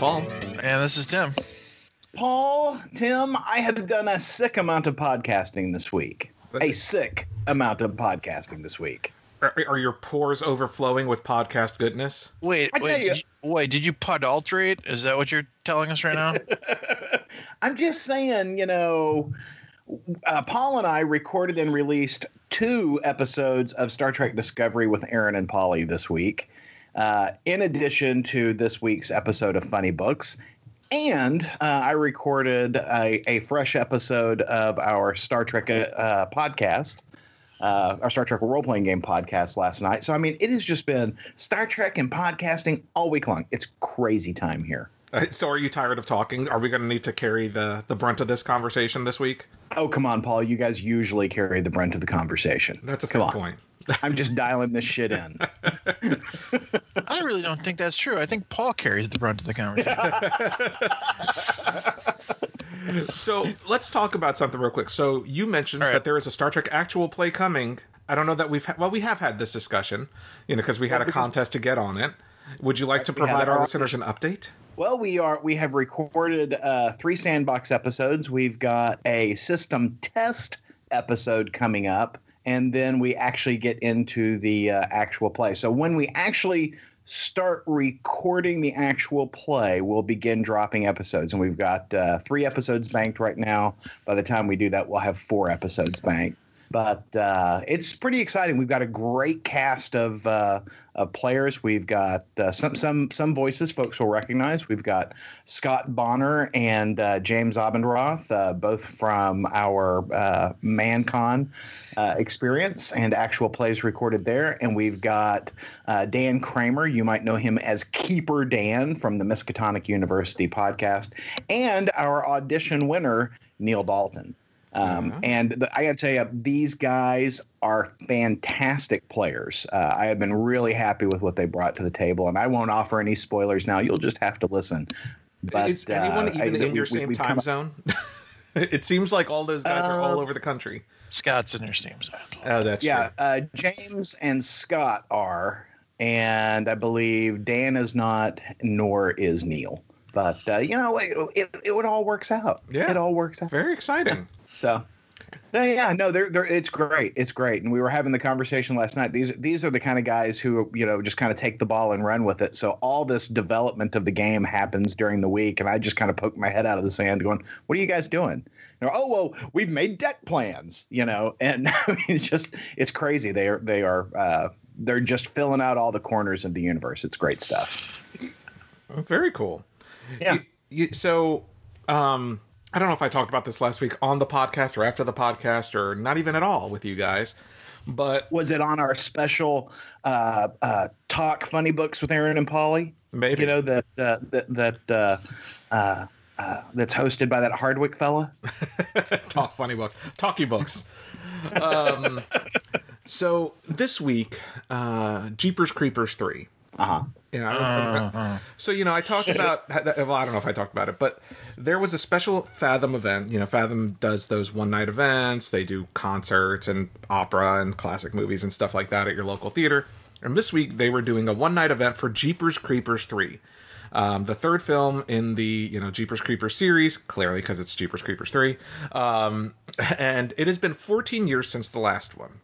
Paul. And this is Tim. Paul, Tim, I have done a sick amount of podcasting this week. A sick amount of podcasting this week. Are, are your pores overflowing with podcast goodness? Wait, I wait, you- did you, wait, did you podulterate? Is that what you're telling us right now? I'm just saying, you know, uh, Paul and I recorded and released two episodes of Star Trek Discovery with Aaron and Polly this week, uh, in addition to this week's episode of Funny Books. And uh, I recorded a, a fresh episode of our Star Trek uh, podcast, uh, our Star Trek role playing game podcast last night. So, I mean, it has just been Star Trek and podcasting all week long. It's crazy time here. Uh, So, are you tired of talking? Are we going to need to carry the the brunt of this conversation this week? Oh, come on, Paul. You guys usually carry the brunt of the conversation. That's a come on. point. I'm just dialing this shit in. I don't think that's true. I think Paul carries the brunt of the conversation. So, let's talk about something real quick. So, you mentioned All right. that there is a Star Trek actual play coming. I don't know that we've ha- well, we have had this discussion, you know, because we had a contest to get on it. Would you like to provide our our- listeners an update? Well, we are we have recorded uh, three sandbox episodes. We've got a system test episode coming up, and then we actually get into the uh, actual play. So when we actually start recording the actual play, we'll begin dropping episodes, and we've got uh, three episodes banked right now. By the time we do that, we'll have four episodes banked. But uh, it's pretty exciting. We've got a great cast of, uh, of players. We've got uh, some some some voices folks will recognize. We've got Scott Bonner and uh, James Abendroth, uh, both from our uh, ManCon experience and actual plays recorded there. And we've got Dan Kramer. You might know him as Keeper Dan from the Miskatonic University podcast, and our audition winner Neil Dalton. Um, And the, I got to tell you, these guys are fantastic players. Uh, I have been really happy with what they brought to the table, and I won't offer any spoilers now. You'll just have to listen. But is anyone uh, I- even in we- your we- same we've time zone? it seems like all those guys are all Uh, over the country. Scott's in your steam zone. Oh, that's Yeah, true. uh, James and Scott are, and I believe Dan is not, nor is Neil. But uh, you know, it, it, it all works out. Yeah. it all works out. Very exciting. So, uh, yeah, no, they're, they're it's great. It's great. And we were having the conversation last night. These these are the kind of guys who you know just kind of take the ball and run with it. So all this development of the game happens during the week, and I just kind of poke my head out of the sand, going, "What are you guys doing?" And oh well, we've made deck plans, you know, and I mean, it's just it's crazy. They are they are uh, they're just filling out all the corners of the universe. It's great stuff. Very cool. Yeah. You- you- so, um, I don't know if I talked about this last week on the podcast or after the podcast or not even at all with you guys, but Was it on our special uh, uh, talk funny books with Aaron and Polly? maybe you know that uh, that that uh, uh, uh, that's hosted by that Hardwick fella. talk funny books, talkie books. um, so this week, uh, Jeepers Creepers three. Uh huh. Yeah. I- so you know, I talked about. Well, I don't know if I talked about it, but there was a special Fathom event. You know, Fathom does those one night events. They do concerts and opera and classic movies and stuff like that at your local theater. And this week they were doing a one night event for Jeepers Creepers three. Um, the third film in the you know Jeepers Creepers series, clearly because it's Jeepers Creepers three, um, and it has been 14 years since the last one.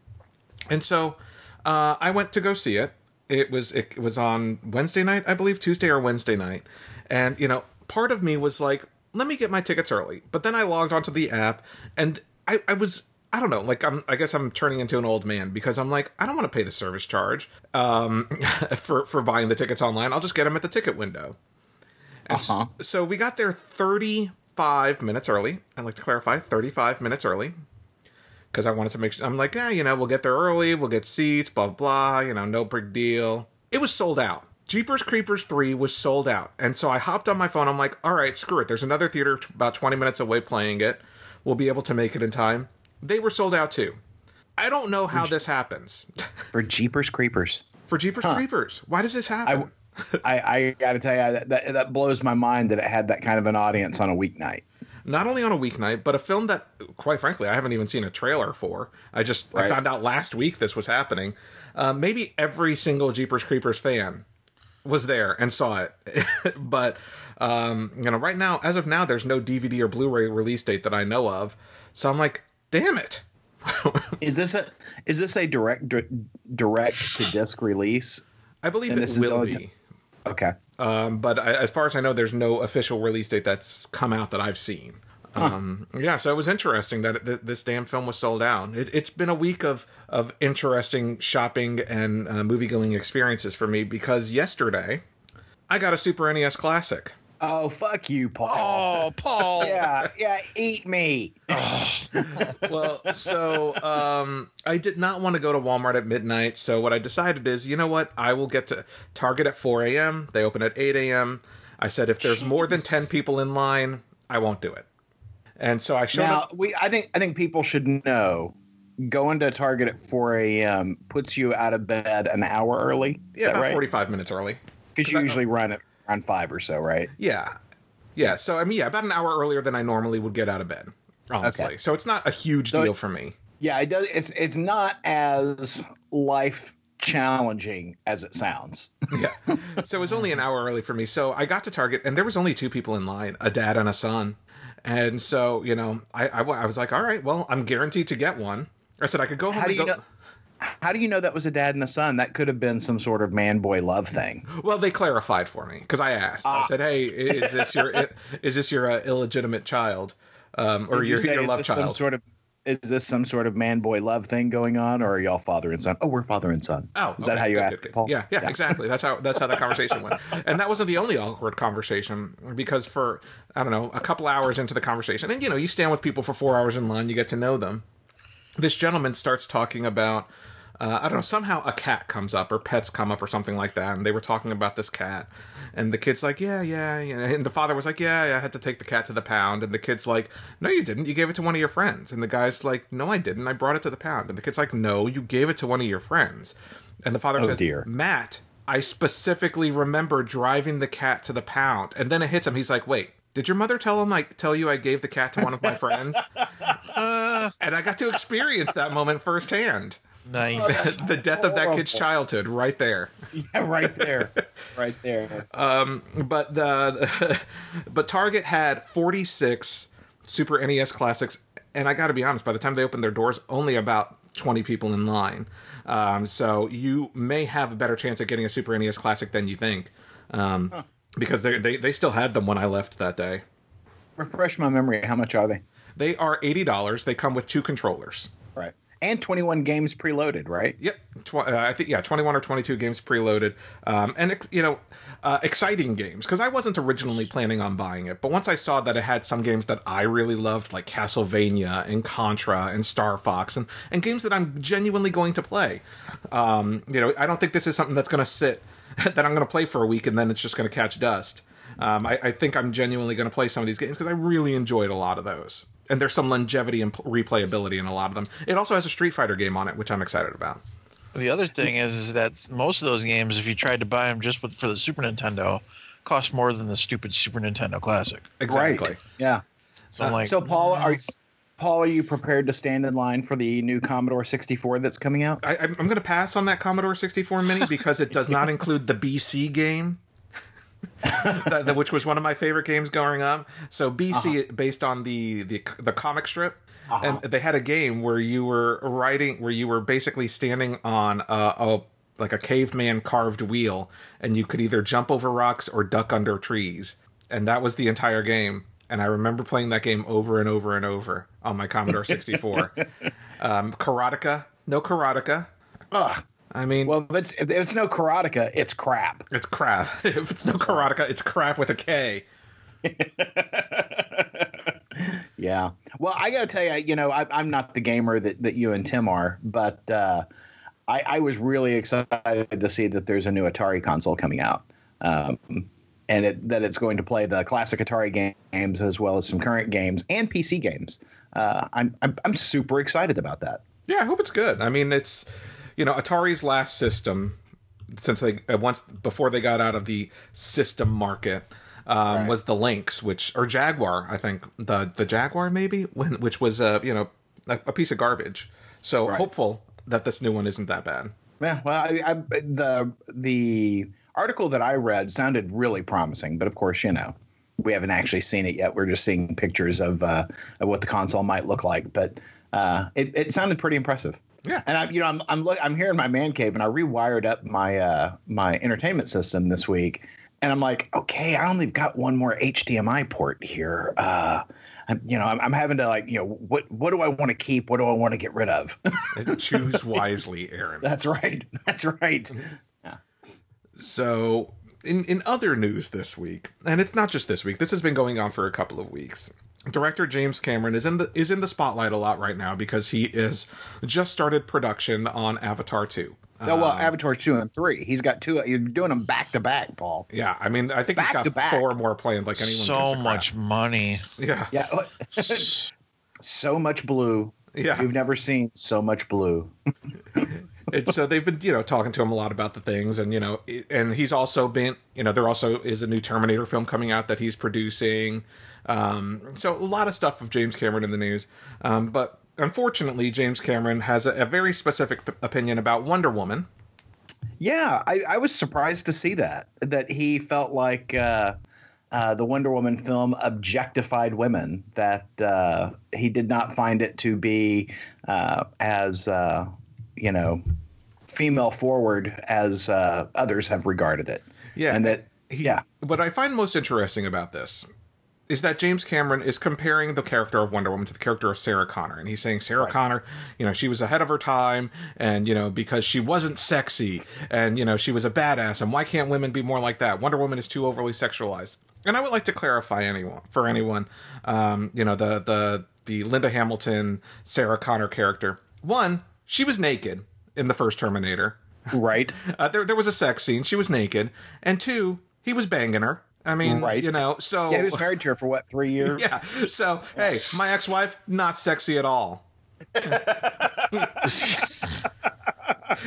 And so uh, I went to go see it. It was it was on Wednesday night, I believe, Tuesday or Wednesday night. And you know, part of me was like, let me get my tickets early. But then I logged onto the app, and I, I was I don't know, like I'm I guess I'm turning into an old man because I'm like I don't want to pay the service charge um, for for buying the tickets online. I'll just get them at the ticket window. Uh huh. So we got there 35 minutes early. I'd like to clarify 35 minutes early. Because I wanted to make sure, I'm like, yeah, you know, we'll get there early, we'll get seats, blah, blah, you know, no big deal. It was sold out. Jeepers Creepers 3 was sold out. And so I hopped on my phone. I'm like, all right, screw it. There's another theater t- about 20 minutes away playing it. We'll be able to make it in time. They were sold out too. I don't know how this happens. For Jeepers Creepers. For Jeepers Creepers. Why does this happen? I, I got to tell you that, that that blows my mind that it had that kind of an audience on a weeknight. Not only on a weeknight, but a film that, quite frankly, I haven't even seen a trailer for. I just I found out last week this was happening. Uh, maybe every single Jeepers Creepers fan was there and saw it, but um, you know, right now, as of now, there's no DVD or Blu-ray release date that I know of. So I'm like, damn it. is this a is this a direct direct to disc release? I believe and it will be. T- okay. Um, but I, as far as I know, there's no official release date that's come out that I've seen. Um, yeah, so it was interesting that it, this damn film was sold out. It, has been a week of of interesting shopping and uh, movie going experiences for me because yesterday I got a Super NES Classic. Oh fuck you, Paul! Oh, Paul! yeah, yeah, eat me. well, so um, I did not want to go to Walmart at midnight. So what I decided is, you know what? I will get to Target at 4 a.m. They open at 8 a.m. I said if there's more than 10 people in line, I won't do it. And so I showed now, up. We, I think, I think people should know. Going to Target at 4 a.m. puts you out of bed an hour early. Is yeah, about right? 45 minutes early. Because you usually run at around five or so, right? Yeah, yeah. So I mean, yeah, about an hour earlier than I normally would get out of bed. Honestly, okay. so it's not a huge so deal for me. Yeah, it does. It's it's not as life challenging as it sounds. yeah. So it was only an hour early for me. So I got to Target, and there was only two people in line: a dad and a son. And so, you know, I, I, I was like, all right, well, I'm guaranteed to get one. I said I could go home How and go. Know- how do you know that was a dad and a son? That could have been some sort of man boy love thing. Well, they clarified for me because I asked. I ah. said, "Hey, is this your is this your uh, illegitimate child, um, or your, your love child?" Some sort of is this some sort of man boy love thing going on, or are y'all father and son? Oh, we're father and son. Oh, is okay, that how you asked, Paul? Yeah, yeah, yeah, exactly. That's how that's how the conversation went, and that wasn't the only awkward conversation because for I don't know a couple hours into the conversation, and you know you stand with people for four hours in line, you get to know them. This gentleman starts talking about uh, I don't know, somehow a cat comes up or pets come up or something like that. And they were talking about this cat. And the kid's like, yeah, yeah. And the father was like, yeah, yeah, I had to take the cat to the pound. And the kid's like, no, you didn't. You gave it to one of your friends. And the guy's like, no, I didn't. I brought it to the pound. And the kid's like, no, you gave it to one of your friends. And the father oh, says, dear. Matt, I specifically remember driving the cat to the pound. And then it hits him. He's like, wait, did your mother tell him I tell you I gave the cat to one of my friends? uh, and I got to experience that moment firsthand. Nice. the death of that kid's childhood, right there. Yeah, right there, right there. Um, but the but Target had forty six Super NES classics, and I got to be honest. By the time they opened their doors, only about twenty people in line. Um, so you may have a better chance at getting a Super NES classic than you think, um, huh. Because they, they they still had them when I left that day. Refresh my memory. How much are they? They are eighty dollars. They come with two controllers Right. and 21 games preloaded, right? Yep. Tw- uh, I think yeah, 21 or 22 games preloaded, um, and ex- you know, uh, exciting games because I wasn't originally planning on buying it, but once I saw that it had some games that I really loved, like Castlevania and Contra and Star Fox, and and games that I'm genuinely going to play, um, you know, I don't think this is something that's going to sit that I'm going to play for a week and then it's just going to catch dust. Um, I, I, think I'm genuinely going to play some of these games because I really enjoyed a lot of those and there's some longevity and replayability in a lot of them. It also has a Street Fighter game on it, which I'm excited about. The other thing is, is that most of those games, if you tried to buy them just with, for the Super Nintendo, cost more than the stupid Super Nintendo Classic. Exactly. Right. Yeah. So, uh, like, so Paul, are mm. Paul, are you prepared to stand in line for the new Commodore 64 that's coming out? I, am going to pass on that Commodore 64 Mini because it does not include the BC game. which was one of my favorite games growing up. So BC, uh-huh. based on the the, the comic strip, uh-huh. and they had a game where you were riding, where you were basically standing on a, a like a caveman carved wheel, and you could either jump over rocks or duck under trees, and that was the entire game. And I remember playing that game over and over and over on my Commodore 64. um, Karateka, no Karateka. Ugh. I mean, well, if it's if it's no karateka, it's crap. It's crap. if it's no karateka, it's crap with a K. yeah. Well, I got to tell you, you know, I, am not the gamer that, that you and Tim are, but uh, I, I, was really excited to see that there's a new Atari console coming out. Um, and it, that it's going to play the classic Atari games as well as some current games and PC games. Uh, I'm, I'm I'm super excited about that. Yeah, I hope it's good. I mean, it's you know Atari's last system since they uh, once before they got out of the system market um, right. was the Lynx, which or Jaguar, I think the the Jaguar maybe, when, which was a you know a, a piece of garbage. So right. hopeful that this new one isn't that bad. Yeah, well, I, I, the the article that I read sounded really promising, but of course, you know, we haven't actually seen it yet. We're just seeing pictures of uh, of what the console might look like, but uh, it, it sounded pretty impressive. Yeah. And I, you know, I'm I'm look, I'm here in my man cave, and I rewired up my uh, my entertainment system this week, and I'm like, okay, I only got one more HDMI port here. Uh, I'm, you know, I'm, I'm having to like, you know, what what do I want to keep? What do I want to get rid of? Choose wisely, Aaron. That's right. That's right. Yeah. So, in in other news this week, and it's not just this week. This has been going on for a couple of weeks. Director James Cameron is in the is in the spotlight a lot right now because he is just started production on Avatar 2. Oh well, um, Avatar two and three. He's got two. You're doing them back to back, Paul. Yeah, I mean, I think Back he's to got back. four more planned. Like anyone, so gives a much money. Yeah, Yeah, so much blue. yeah. You've never seen so much blue. and so they've been you know talking to him a lot about the things and you know and he's also been you know there also is a new terminator film coming out that he's producing um, so a lot of stuff of james cameron in the news um, but unfortunately james cameron has a, a very specific p- opinion about wonder woman Yeah, I, I was surprised to see that that he felt like uh, uh, the Wonder Woman film objectified women. That uh, he did not find it to be uh, as uh, you know female forward as uh, others have regarded it. yeah and that he, yeah. what i find most interesting about this is that James Cameron is comparing the character of Wonder Woman to the character of Sarah Connor, and he's saying Sarah Connor, you know, she was ahead of her time, and you know, because she wasn't sexy, and you know, she was a badass, and why can't women be more like that? Wonder Woman is too overly sexualized. And I would like to clarify anyone for anyone, um, you know, the the the Linda Hamilton Sarah Connor character. One, she was naked in the first Terminator. right. Uh, there there was a sex scene. She was naked, and two, he was banging her. I mean, Right. you know, so Yeah, he was married to her for what three years? yeah. So, hey, my ex-wife not sexy at all.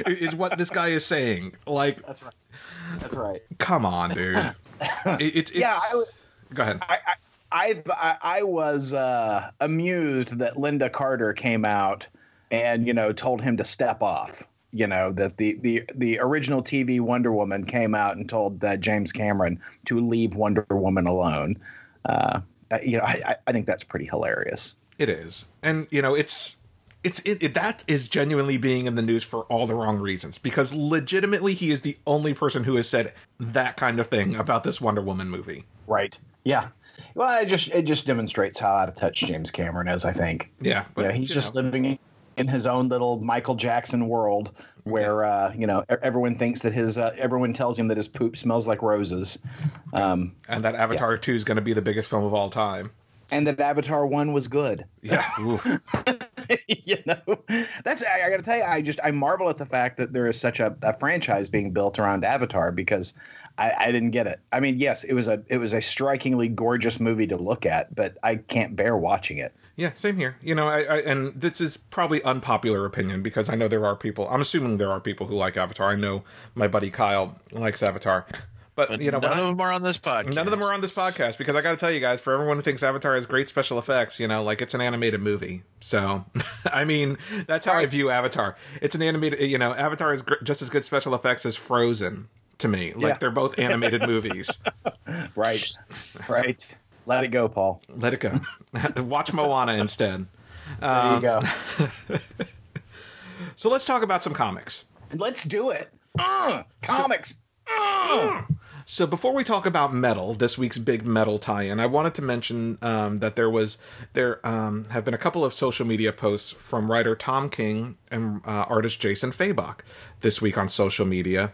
is what this guy is saying. Like, That's right. That's right. come on, dude. It, it, it's Yeah, I would- go ahead. I, I, I, I I was uh, amused that Lynda Carter came out and you know told him to step off. You know that the the the original TV Wonder Woman came out and told uh, James Cameron to leave Wonder Woman alone. Uh, you know, I, I- think that's pretty hilarious. It is, and you know, it's it's it, it, that is genuinely being in the news for all the wrong reasons because legitimately he is the only person who has said that kind of thing about this Wonder Woman movie. Right. Yeah. Well, it just it just demonstrates how out of touch James Cameron is. I think. Yeah, but yeah, he's just know. living in his own little Michael Jackson world where uh, you know everyone thinks that his uh, everyone tells him that his poop smells like roses, um, and that Avatar Two is going to be the biggest film of all time. and that Avatar one was good. Yeah, you know, that's I, I got to tell you, I just I marvel at the fact that there is such a, a franchise being built around Avatar because I, I didn't get it. I mean, yes, it was a it was a strikingly gorgeous movie to look at, but I can't bear watching it. Yeah, same here. You know, I, I and this is probably unpopular opinion because I know there are people. I'm assuming there are people who like Avatar. I know my buddy Kyle likes Avatar, but, But you know, when none I- of them are on this podcast. None of them are on this podcast because I got to tell you guys, for everyone who thinks Avatar has great special effects, you know, like it's an animated movie. So, I mean, that's how I view Avatar. It's an animated, you know, Avatar is gr- just as good special effects as Frozen to me. Like Yeah. they're both animated movies. Right, right. Let it go, Paul. Let it go. Watch Moana instead. There Um, you go. So let's talk about some comics. Let's do it. Uh, comics. Uh. So before we talk about metal, this week's big metal tie-in, I wanted to mention um, that there was there um, have been a couple of social media posts from writer Tom King and uh, artist Jason Fabok this week on social media,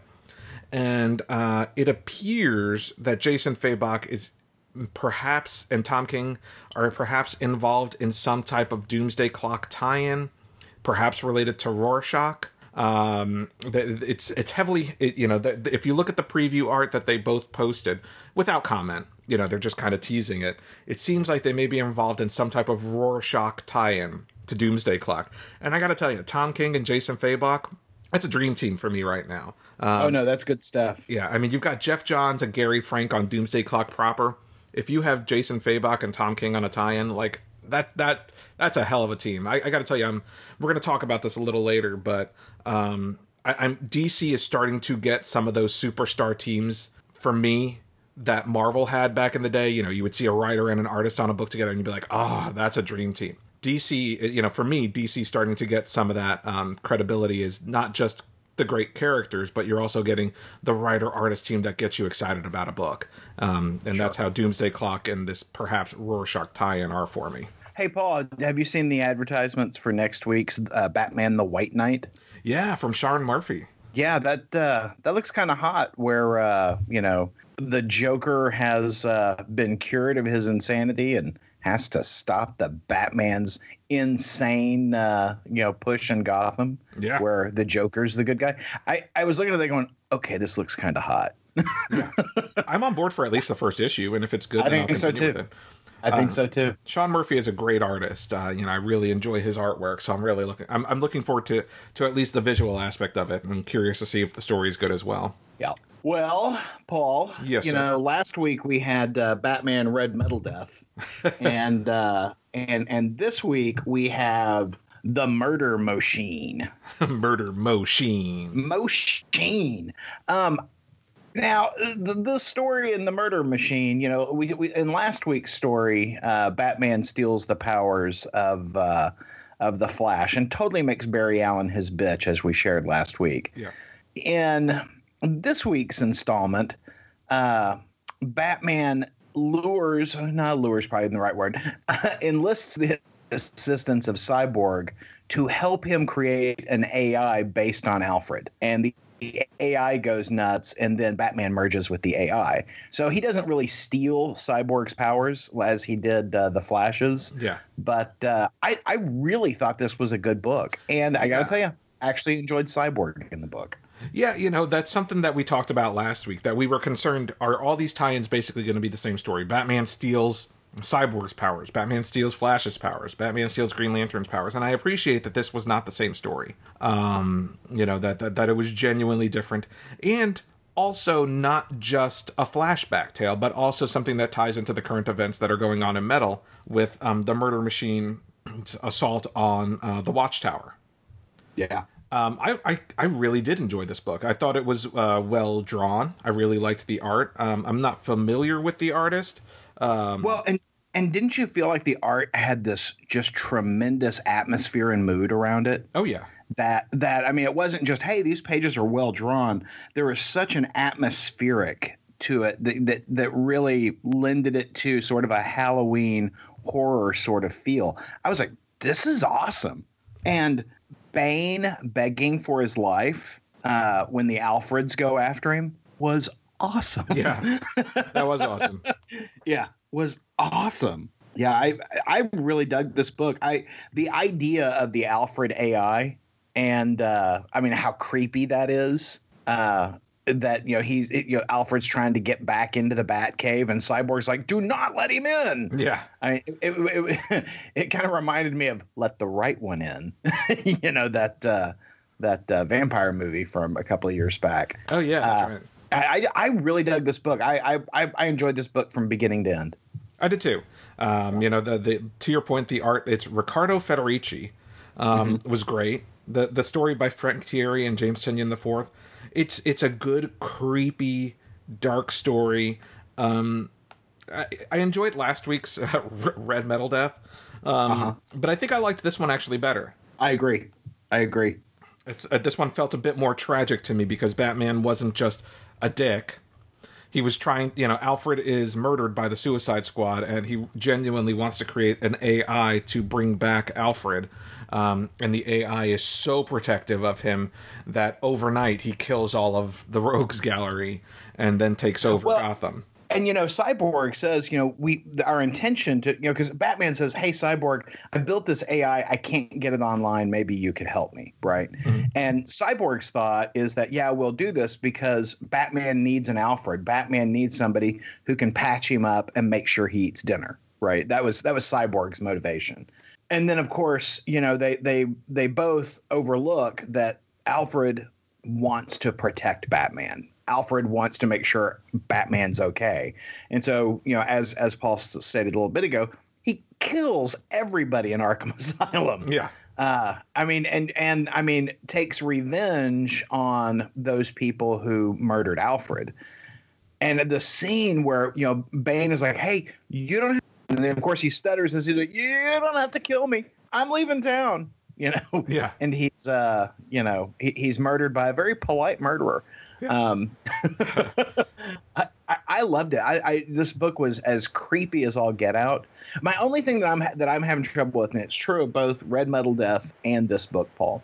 and uh, it appears that Jason Fabok is perhaps and Tom King are perhaps involved in some type of Doomsday Clock tie-in, perhaps related to Rorschach. Um, it's it's heavily it, you know th- if you look at the preview art that they both posted without comment, you know they're just kind of teasing it. It seems like they may be involved in some type of Rorschach tie-in to Doomsday Clock. And I got to tell you, Tom King and Jason Fabok, that's a dream team for me right now. Um, oh no, that's good stuff. yeah, I mean, you've got Geoff Johns and Gary Frank on Doomsday Clock proper. If you have Jason Fabok and Tom King on a tie-in, like that, that that's a hell of a team. I, I got to tell you, I'm we're going to talk about this a little later, but um, I, I'm DC is starting to get some of those superstar teams for me that Marvel had back in the day. You know, you would see a writer and an artist on a book together, and you'd be like, "Ah, oh, that's a dream team." DC, you know, for me, DC starting to get some of that um, credibility is not just the great characters, but you're also getting the writer artist team that gets you excited about a book. Um, and sure. that's how Doomsday Clock and this perhaps Rorschach tie-in are for me. Hey, Paul, have you seen the advertisements for next week's uh, Batman: The White Knight? Yeah, from Sean Murphy. Yeah, that uh, that looks kind of hot. Where uh, you know the Joker has uh, been cured of his insanity and has to stop the Batman's insane, uh, you know, push in Gotham. Yeah, where the Joker's the good guy. I I was looking at that going, okay, this looks kind of hot. yeah, I'm on board for at least the first issue, and if it's good, I think so too. I think uh, so too. Sean Murphy is a great artist. Uh, you know, I really enjoy his artwork, so I'm really looking. I'm, I'm looking forward to to at least the visual aspect of it. I'm curious to see if the story is good as well. Yeah. Well, Paul. Yes. You sir. know, last week we had uh, Batman Red Metal Death, and uh, and and this week we have the Murder Machine. Murder Machine. Machine. Um, now, the, the, story in the murder machine, you know, we, we in last week's story, uh, Batman steals the powers of uh, of the Flash and totally makes Barry Allen his bitch, as we shared last week. Yeah. In this week's installment, uh, Batman lures, not lures, probably the right word, enlists the assistance of Cyborg to help him create an AI based on Alfred. And the AI goes nuts, and then Batman merges with the AI. So he doesn't really steal Cyborg's powers as he did uh, the Flashes. Yeah. But uh, I, I really thought this was a good book, and I got to yeah. tell you, I actually enjoyed Cyborg in the book. Yeah, you know, that's something that we talked about last week that we were concerned are all these tie-ins basically going to be the same story. Batman steals Cyborg's powers. Batman steals Flash's powers. Batman steals Green Lantern's powers. And I appreciate that this was not the same story. Um, you know, that, that, that it was genuinely different. And also not just a flashback tale, but also something that ties into the current events that are going on in Metal with um, the murder machine assault on uh, the Watchtower. Yeah. Um, I, I, I really did enjoy this book. I thought it was uh, well drawn. I really liked the art. Um, I'm not familiar with the artist, um, well, and and didn't you feel like the art had this just tremendous atmosphere and mood around it? Oh yeah. That that I mean, it wasn't just hey, these pages are well drawn. There was such an atmospheric to it that, that that really lended it to sort of a Halloween horror sort of feel. I was like, this is awesome. And Bane begging for his life uh, when the Alfreds go after him was awesome. Yeah, that was awesome. yeah, was awesome. Yeah, I I really dug this book. I the idea of the Alfred AI and uh, I mean how creepy that is. Uh, that you know he's you know Alfred's trying to get back into the Batcave and Cyborg's like, "Do not let him in." Yeah, I mean, it it, it, it kind of reminded me of "Let the Right One In," you know that uh, that uh, vampire movie from a couple of years back. Oh yeah, uh, right. I, I really dug this book. I, I I enjoyed this book from beginning to end. I did too. Um, you know, the, the to your point, the art it's Riccardo Federici um, mm-hmm. was great. The the story by Frank Tieri and James Tynion the fourth. It's it's a good, creepy, dark story. Um, I, I, enjoyed last week's uh, Red Metal Death, um, uh-huh. but I think I liked this one actually better. I agree. I agree. Uh, this one felt a bit more tragic to me because Batman wasn't just a dick. He was trying, you know, Alfred is murdered by the Suicide Squad, and he genuinely wants to create an AI to bring back Alfred. Um, and the AI is so protective of him that overnight he kills all of the Rogues Gallery and then takes over well, Gotham. and you know cyborg says you know we our intention to you know because batman says hey cyborg i built this ai i can't get it online. Maybe you could help me right? Mm-hmm. and cyborg's thought is that yeah we'll do this because batman needs an alfred. Batman needs somebody who can patch him up and make sure he eats dinner right? That was that was cyborg's motivation and then of course you know they they they both overlook that alfred wants to protect batman Alfred wants to make sure Batman's okay. And so, you know, as as Paul stated a little bit ago, he kills everybody in Arkham Asylum. Yeah. Uh, I mean, and and I mean, takes revenge on those people who murdered Alfred. And the scene where you know Bane is like, "Hey, you don't," have, and then of course he stutters and he's like, "You don't have to kill me. I'm leaving town." You know. Yeah. And he's, uh, you know, he, he's murdered by a very polite murderer. Yeah. Um, I, I, I, loved it. I, I, this book was as creepy as all get out. My only thing that I'm that I'm having trouble with, and it's true of both Red Metal Death and this book, Paul,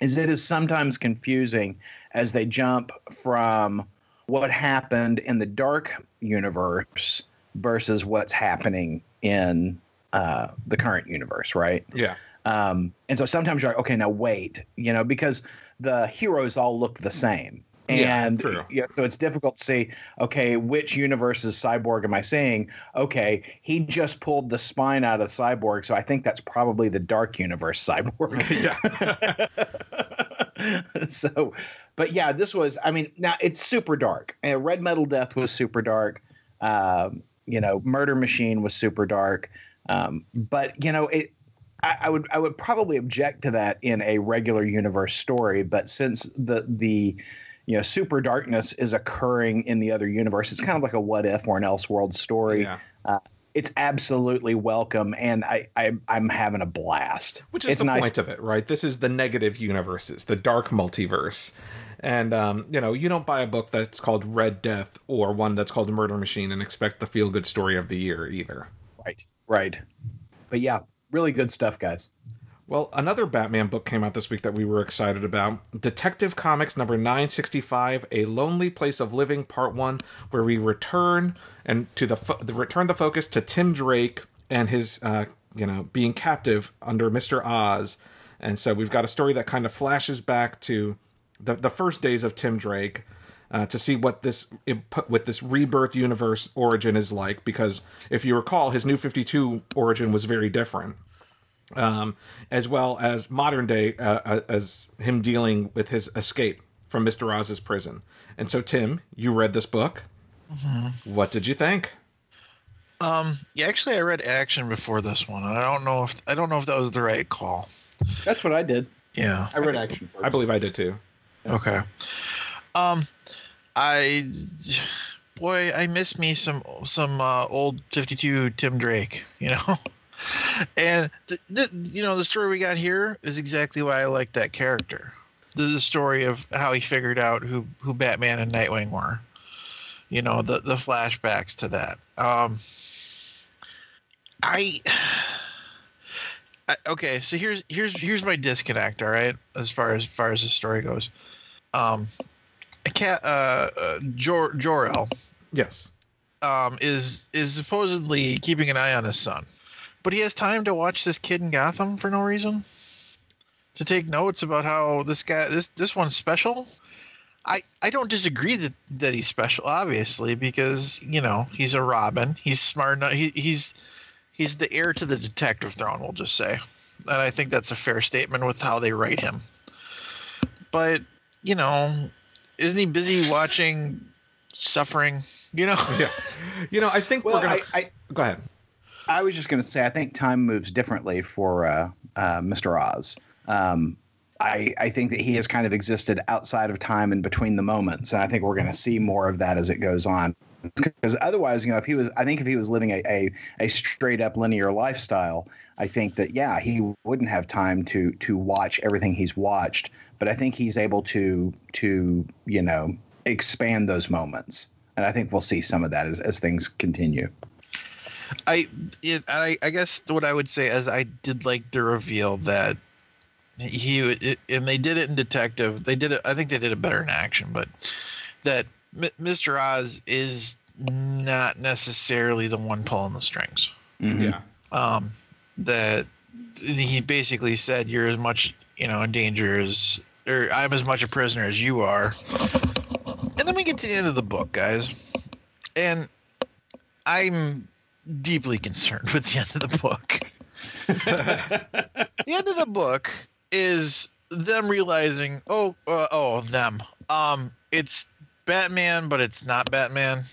is it is sometimes confusing as they jump from what happened in the dark universe versus what's happening in uh, the current universe, right? Yeah. Um, and so sometimes you're like, okay, now wait, you know, because the heroes all look the same. And yeah, you know, so it's difficult to see, okay, which universe's cyborg am I seeing? Okay, he just pulled the spine out of cyborg, so I think that's probably the dark universe cyborg. yeah. so but yeah, this was. I mean, now it's super dark. And Red Metal Death was super dark. Um, you know, Murder Machine was super dark. Um, but you know, it. I, I, would I would probably object to that in a regular universe story. But since the the you know super darkness is occurring in the other universe, it's kind of like a what if or an Elseworld story. Yeah. Uh, it's absolutely welcome, and I, I am having a blast. Which is it's the nice. point of it, right? This is the negative universes, the dark multiverse, and um, you know you don't buy a book that's called Red Death or one that's called Murder Machine and expect the feel good story of the year either. Right, right. But yeah, really good stuff, guys. Well, another Batman book came out this week that we were excited about Detective Comics number 965, A Lonely Place of Living, Part 1, where we return and to the, fo- the return the focus to Tim Drake and his, uh, you know, being captive under Mr. Oz. And so we've got a story that kind of flashes back to the, the first days of Tim Drake. Uh, to see what this with this rebirth universe origin is like, because if you recall, his New Fifty Two origin was very different um, as well as modern day uh, uh, as him dealing with his escape from Mr. Oz's prison. And so, Tim, you read this book. Mm-hmm. What did you think? Um, yeah, actually, I read Action before this one, and I don't know if I don't know if that was the right call. That's what I did. Yeah, I read Action first. I believe I did too. Okay. Um, I boy, I miss me some some uh, old fifty two Tim Drake. You know. and the, the, you know the story we got here is exactly why I like that character. This is the story of how he figured out who who Batman and Nightwing were. You know the the flashbacks to that. Um, I, I okay, so here's here's here's my disconnect. All right, as far as, as far as the story goes, um, cat uh, uh Jor Jor El. Yes. Um, is is supposedly keeping an eye on his son but he has time to watch this kid in Gotham for no reason. To take notes about how this guy this this one's special. I I don't disagree that that he's special, obviously, because you know he's a Robin. He's smart enough. He, he's he's the heir to the detective throne. We'll just say, and I think that's a fair statement with how they write him. But you know, isn't he busy watching suffering? You know. Yeah. You know, I think well, we're gonna. I, I, go ahead. I was just going to say, I think time moves differently for uh, uh, Mr. Oz. Um, I, I, think that he has kind of existed outside of time and between the moments, and I think we're going to see more of that as it goes on. Because otherwise, you know, if he was, I think if he was living a, a, a straight up linear lifestyle, I think that yeah, he wouldn't have time to to watch everything he's watched. But I think he's able to to you know expand those moments, and I think we'll see some of that as as things continue. I, it, I, I guess what I would say is I did like the reveal that he it, and they did it in Detective. They did it. I think they did it better in Action, but that M- Mr. Oz is not necessarily the one pulling the strings. Mm-hmm. Yeah. Um, that he basically said, "You're as much, you know, in danger as, or I'm as much a prisoner as you are." And then we get to the end of the book, guys, and I'm deeply concerned with the end of the book. the end of the book is them realizing, oh, uh, oh, them. Um, it's Batman, but it's not Batman.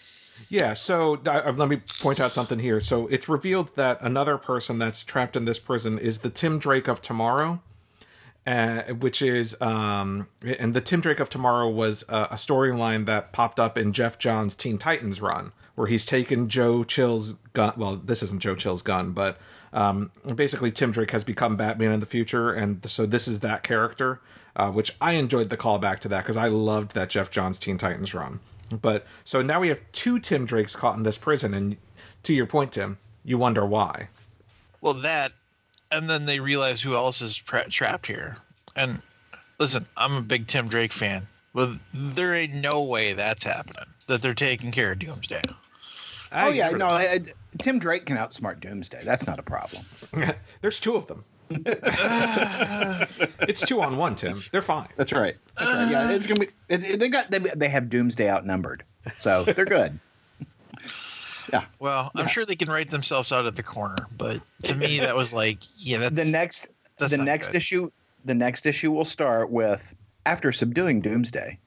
Yeah, so uh, let me point out something here. So it's revealed that another person that's trapped in this prison is the Tim Drake of tomorrow. uh, which is um, and the Tim Drake of Tomorrow was a, a storyline that popped up in Geoff Johns' Teen Titans run, where he's taken Joe Chill's gun. Well, this isn't Joe Chill's gun, but um, basically Tim Drake has become Batman in the future, and so this is that character, uh, which I enjoyed the callback to that because I loved that Geoff Johns' Teen Titans run. But so now we have two Tim Drakes caught in this prison, and to your point, Tim, you wonder why. Well, that, and then they realize who else is tra- trapped here. And listen, I'm a big Tim Drake fan, but there ain't no way that's happening. That they're taking care of Doomsday. Oh yeah, no, I, Tim Drake can outsmart Doomsday. That's not a problem. There's two of them. it's two on one, Tim. They're fine. That's right. That's right. Yeah, it's gonna be. It, they got they, they have Doomsday outnumbered, so they're good. Yeah. Well, I'm Yeah. sure they can write themselves out at the corner, but to me, that was like, yeah, that's the next that's the next good. issue the next issue will start with after subduing Doomsday.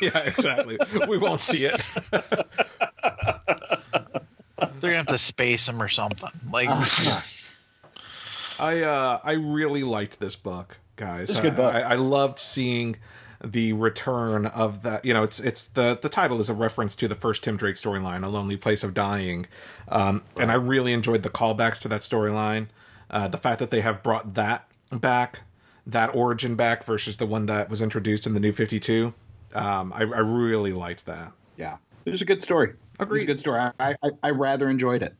yeah, exactly. we won't see it. They're gonna have to space them or something. Like, I uh, I really liked this book, guys. It's a good book. I, I loved seeing the return of that. You know, it's it's the the title is a reference to the first Tim Drake storyline, A Lonely Place of Dying, um, and I really enjoyed the callbacks to that storyline. Uh, the fact that they have brought that back, that origin back versus the one that was introduced in the New Fifty Two. Um, I, I really liked that. Yeah, it was a good story. It was Agreed. a good story. I, I I rather enjoyed it.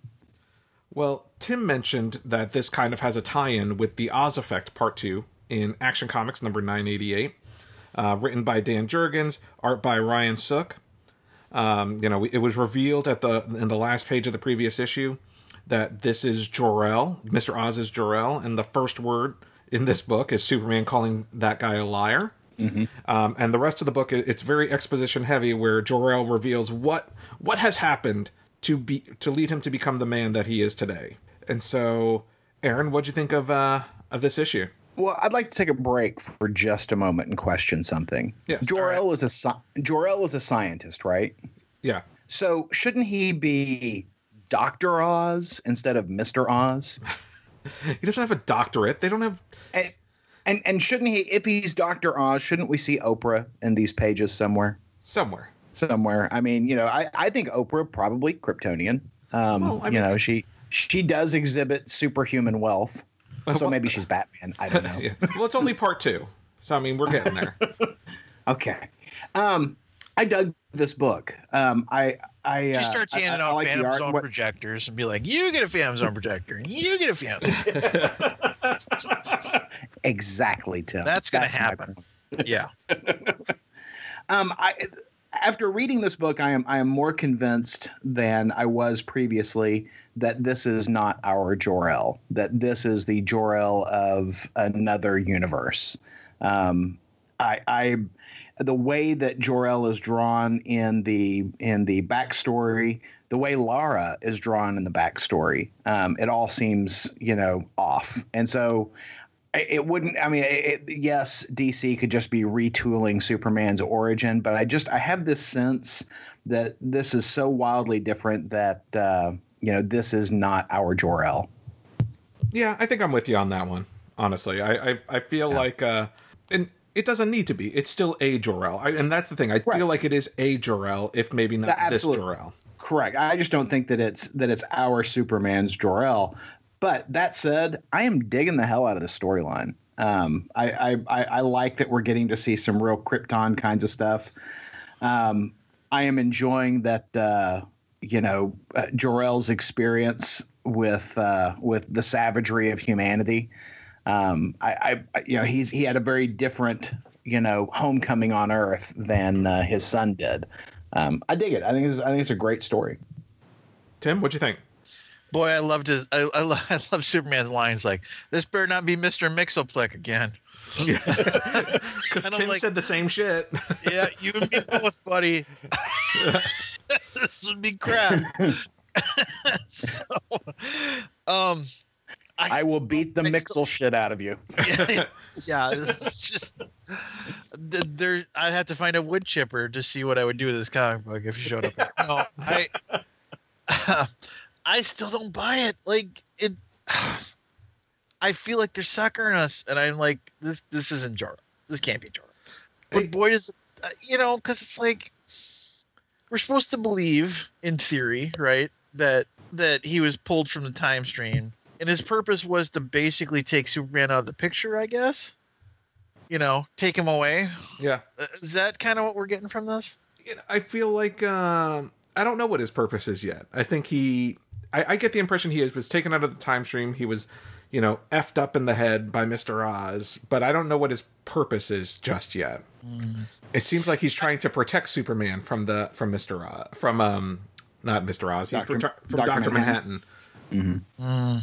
Well, Tim mentioned that this kind of has a tie-in with the Oz Effect Part Two in Action Comics number nine eighty eight, uh, written by Dan Jurgens, art by Ryan Sook. Um, you know, it was revealed at the in the last page of the previous issue that this is Jor-El, Mister Oz is Jor-El, and the first word in this book is Superman calling that guy a liar. Um, and the rest of the book, it's very exposition heavy, where Jor-El reveals what what has happened to be to lead him to become the man that he is today. And so, Aaron, what'd you think of uh, of this issue? Well, I'd like to take a break for just a moment and question something. Yes. Jor-El is a Jor-El is a scientist, right? Yeah, So shouldn't he be Doctor Oz instead of Mister Oz? he doesn't have a doctorate. They don't have. And, and and shouldn't he? If he's Doctor Oz, shouldn't we see Oprah in these pages somewhere? Somewhere. Somewhere. I mean, you know, I, I think Oprah probably Kryptonian. Um, Well, I you mean- know, she she does exhibit superhuman wealth. So well- maybe she's Batman. I don't know. Yeah. Well, it's only part two, so I mean, we're getting there. Okay. Um, I dug this book. Um, I I she uh, starts I- handing out like Phantom. Zone What- projectors and be like, "You get a Phantom Zone projector, and you get a Phantom." exactly, Tim. That's gonna my happen. yeah, Um, I after reading this book, I am I am more convinced than I was previously that this is not our Jor-El. That this is the Jor-El of another universe. Um, I, I the way that Jor-El is drawn in the in the backstory, the way Lara is drawn in the backstory, um, it all seems you know off, and so it it wouldn't i mean it, yes dc could just be retooling superman's origin but i just i have this sense that this is so wildly different that uh, you know this is not our jor-el. Yeah, I think I'm with you on that one. Honestly, I I, I feel like, uh, and it doesn't need to be. It's still a Jor-El, I, and that's the thing. I Right. feel like it is a Jor-El, if maybe not Yeah, this. Jor-El. correct i just don't think that it's that it's our superman's jor-el but that said i am digging the hell out of the storyline um, I, I, I, I like that we're getting to see some real krypton kinds of stuff um, I am enjoying that uh, you know uh, Jor-El's experience with uh, with the savagery of humanity. Um, I, I, I you know he's he had a very different you know homecoming on Earth than uh, his son did. Um, I dig it. I think it's I think it's a great story. Tim, what do you think? boy, I loved his. I I, lo- I love Superman's lines like, "This better not be Mister Mxyzptlk again." Because And Tim like- said the same shit. Yeah, you and me both, buddy. this would be crap. so, um, I will beat the Mix- Mixel shit out of you. yeah, yeah, it's just there. I'd have to find a wood chipper to see what I would do with this comic book if you showed up. No, I, I still don't buy it. Like it, I feel like they're suckering us, and I'm like, this this isn't Jor-El. This can't be Jor-El. But boy, does uh, you know, because it's like we're supposed to believe, in theory, right, that that he was pulled from the time stream, and his purpose was to basically take Superman out of the picture, I guess. You know, take him away. Yeah. Uh, Is that kind of what we're getting from this? I feel like um I don't know what his purpose is yet. I think he, I, I get the impression he is, was taken out of the time stream. He was, you know, effed up in the head by Mister Oz, but I don't know what his purpose is just yet. It seems like he's trying to protect Superman from the from Mister Oz, from um, not Mister Oz, he's Dr. prote- from Dr. Doctor Manhattan. Manhattan. Mm-hmm. Mm. Mm.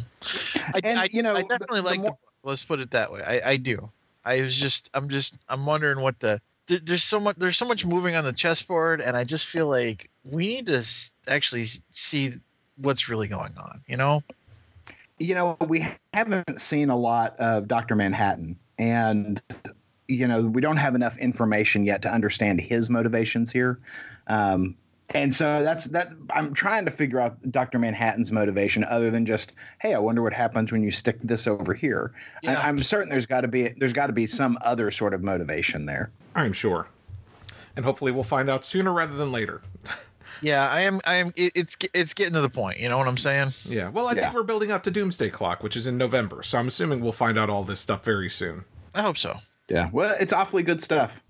I, And, I, you know, I definitely like. more- let's put it that way. I, I do. I was just, I'm just, I'm wondering what the. there- There's so much. There's so much moving on the chessboard, and I just feel like we need to actually see what's really going on. You know? you know, we haven't seen a lot of Dr. Manhattan, and you know, we don't have enough information yet to understand his motivations here. Um, and so that's that. I'm trying to figure out Dr. Manhattan's motivation, other than just, hey, I wonder what happens when you stick this over here. Yeah. I, I'm certain there's got to be there's got to be some other sort of motivation there. I'm sure, and hopefully we'll find out sooner rather than later. Yeah, I am. I am. It, it's it's getting to the point. You know what I'm saying? Yeah, well, I Yeah. think we're building up to Doomsday Clock, which is in November, so I'm assuming we'll find out all this stuff very soon. I hope so. Yeah. Well, it's awfully good stuff.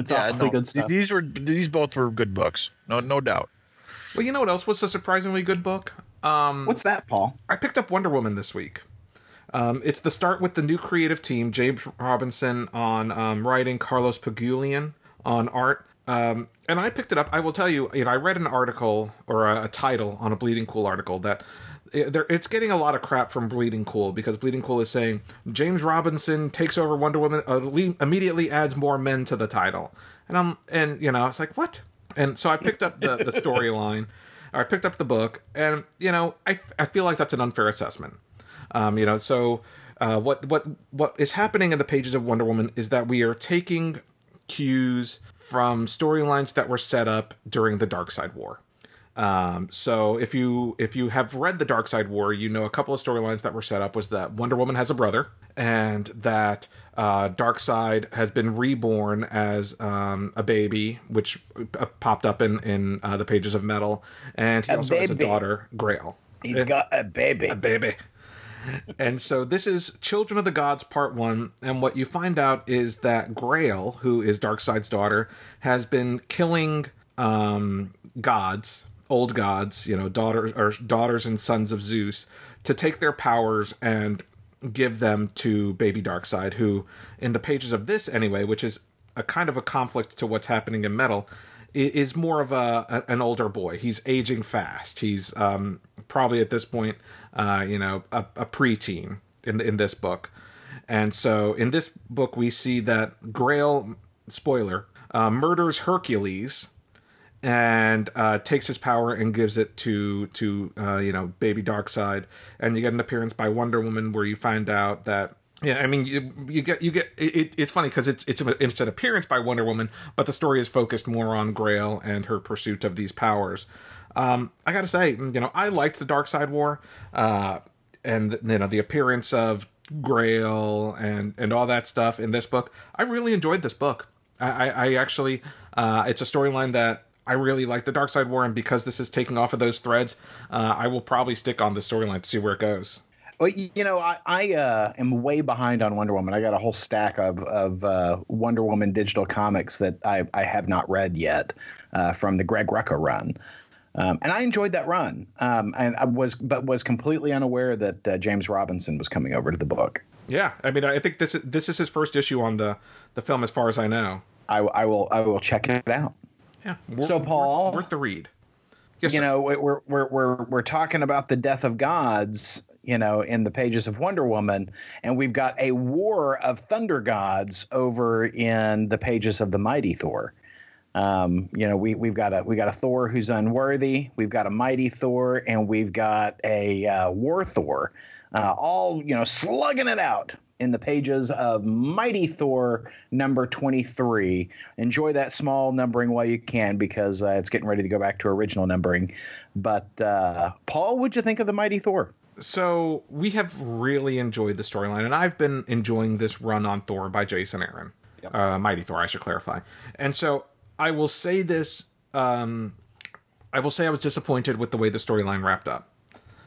It's Yeah, awfully no, good stuff. these were these both were good books. No, no doubt. Well, you know what else was a surprisingly good book? Um, What's that, Paul? I picked up Wonder Woman this week. Um, it's the start with the new creative team, James Robinson on um, writing, Carlos Pagulayan on art. Um, and I picked it up. I will tell you, you know, I read an article or a, a title on a Bleeding Cool article that it, there, it's getting a lot of crap from Bleeding Cool because Bleeding Cool is saying James Robinson takes over Wonder Woman, uh, immediately adds more men to the title, and I'm and you know, it's like what? And so I picked up the the storyline. I picked up the book, and you know, I I feel like that's an unfair assessment. Um, you know, so uh, what what what is happening in the pages of Wonder Woman is that we are taking cues from storylines that were set up during the Darkseid War. Um, so if you if you have read the Darkseid War, you know a couple of storylines that were set up was that Wonder Woman has a brother, and that uh, Darkseid has been reborn as um, a baby, which uh, popped up in in uh, the pages of Metal, and he A also has a daughter, Grail. He's got a baby. A baby. And so this is Children of the Gods Part 1. And what you find out is that Grail, who is Darkseid's daughter, has been killing um, gods, old gods, you know, daughters or daughters and sons of Zeus, to take their powers and give them to baby Darkseid, who, in the pages of this anyway, which is a kind of a conflict to what's happening in Metal, is more of a, an older boy. He's aging fast. He's um, probably at this point, uh, you know, a, a preteen in in this book. And so in this book, we see that Grail, spoiler, uh, murders Hercules and uh, takes his power and gives it to to uh, you know baby Darkseid, and you get an appearance by Wonder Woman where you find out that yeah, I mean you, you get you get it, it's funny because it's it's, a, it's an appearance by Wonder Woman, but the story is focused more on Grail and her pursuit of these powers. Um, I gotta say, you know, I liked the Darkseid War, uh, and you know the appearance of Grail and and all that stuff in this book. I really enjoyed this book. I, I, I actually, uh, it's a storyline that I really like the Darkseid War, and because this is taking off of those threads, uh, I will probably stick on the storyline to see where it goes. Well, you know, I, I uh, am way behind on Wonder Woman. I got a whole stack of of uh, Wonder Woman digital comics that I, I have not read yet uh, from the Greg Rucka run, um, and I enjoyed that run. Um, and I was but was completely unaware that uh, James Robinson was coming over to the book. Yeah, I mean, I think this is, this is his first issue on the the film, as far as I know. I, I will I will check it out. Yeah. wor- So, worth- Paul- worth the read. Yes, you sir. know we're we're we're we're talking about the death of gods you know in the pages of wonder woman and we've got a war of thunder gods over in the pages of the mighty thor um, you know we, we've got a we got a thor who's unworthy we've got a mighty thor and we've got a uh, war thor uh, all you know slugging it out in the pages of mighty thor number 23 enjoy that small numbering while you can because uh, it's getting ready to go back to original numbering but uh, paul what'd you think of the mighty thor So we have really enjoyed the storyline, and I've been enjoying this run on Thor by Jason Aaron, yep. uh, Mighty Thor, I should clarify. And so I will say this: um, I will say I was disappointed with the way the storyline wrapped up.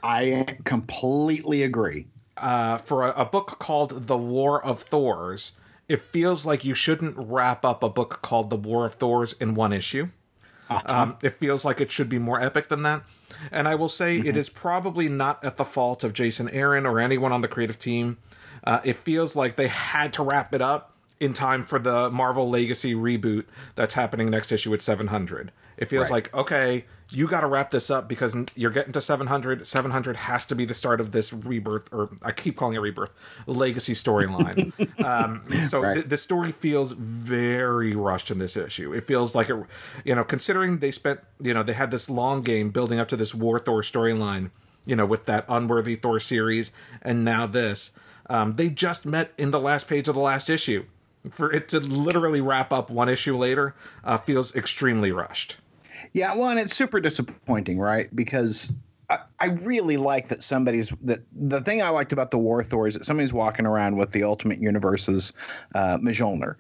I completely agree. Uh, for a, a book called The War of Thors, it feels like you shouldn't wrap up a book called The War of Thors in one issue. Uh-huh. Um, it feels like it should be more epic than that. And I will say mm-hmm. it is probably not at the fault of Jason Aaron or anyone on the creative team. Uh, it feels like they had to wrap it up in time for the Marvel Legacy reboot that's happening next issue at 700. It feels right. like, okay, you got to wrap this up because you're getting to 700 700 has to be the start of this rebirth or i keep calling it rebirth legacy storyline. Um, so right. th- the story feels very rushed in this issue. It feels like it you know considering they spent you know they had this long game building up to this war thor storyline you know with that unworthy thor series and now this um, they just met in the last page of the last issue. For it to literally wrap up one issue later uh, feels extremely rushed yeah, well, and it's super disappointing, right? Because I, I really like that somebody's that the thing I liked about the War Thor is that somebody's walking around with the Ultimate Universe's uh, Mjolnir,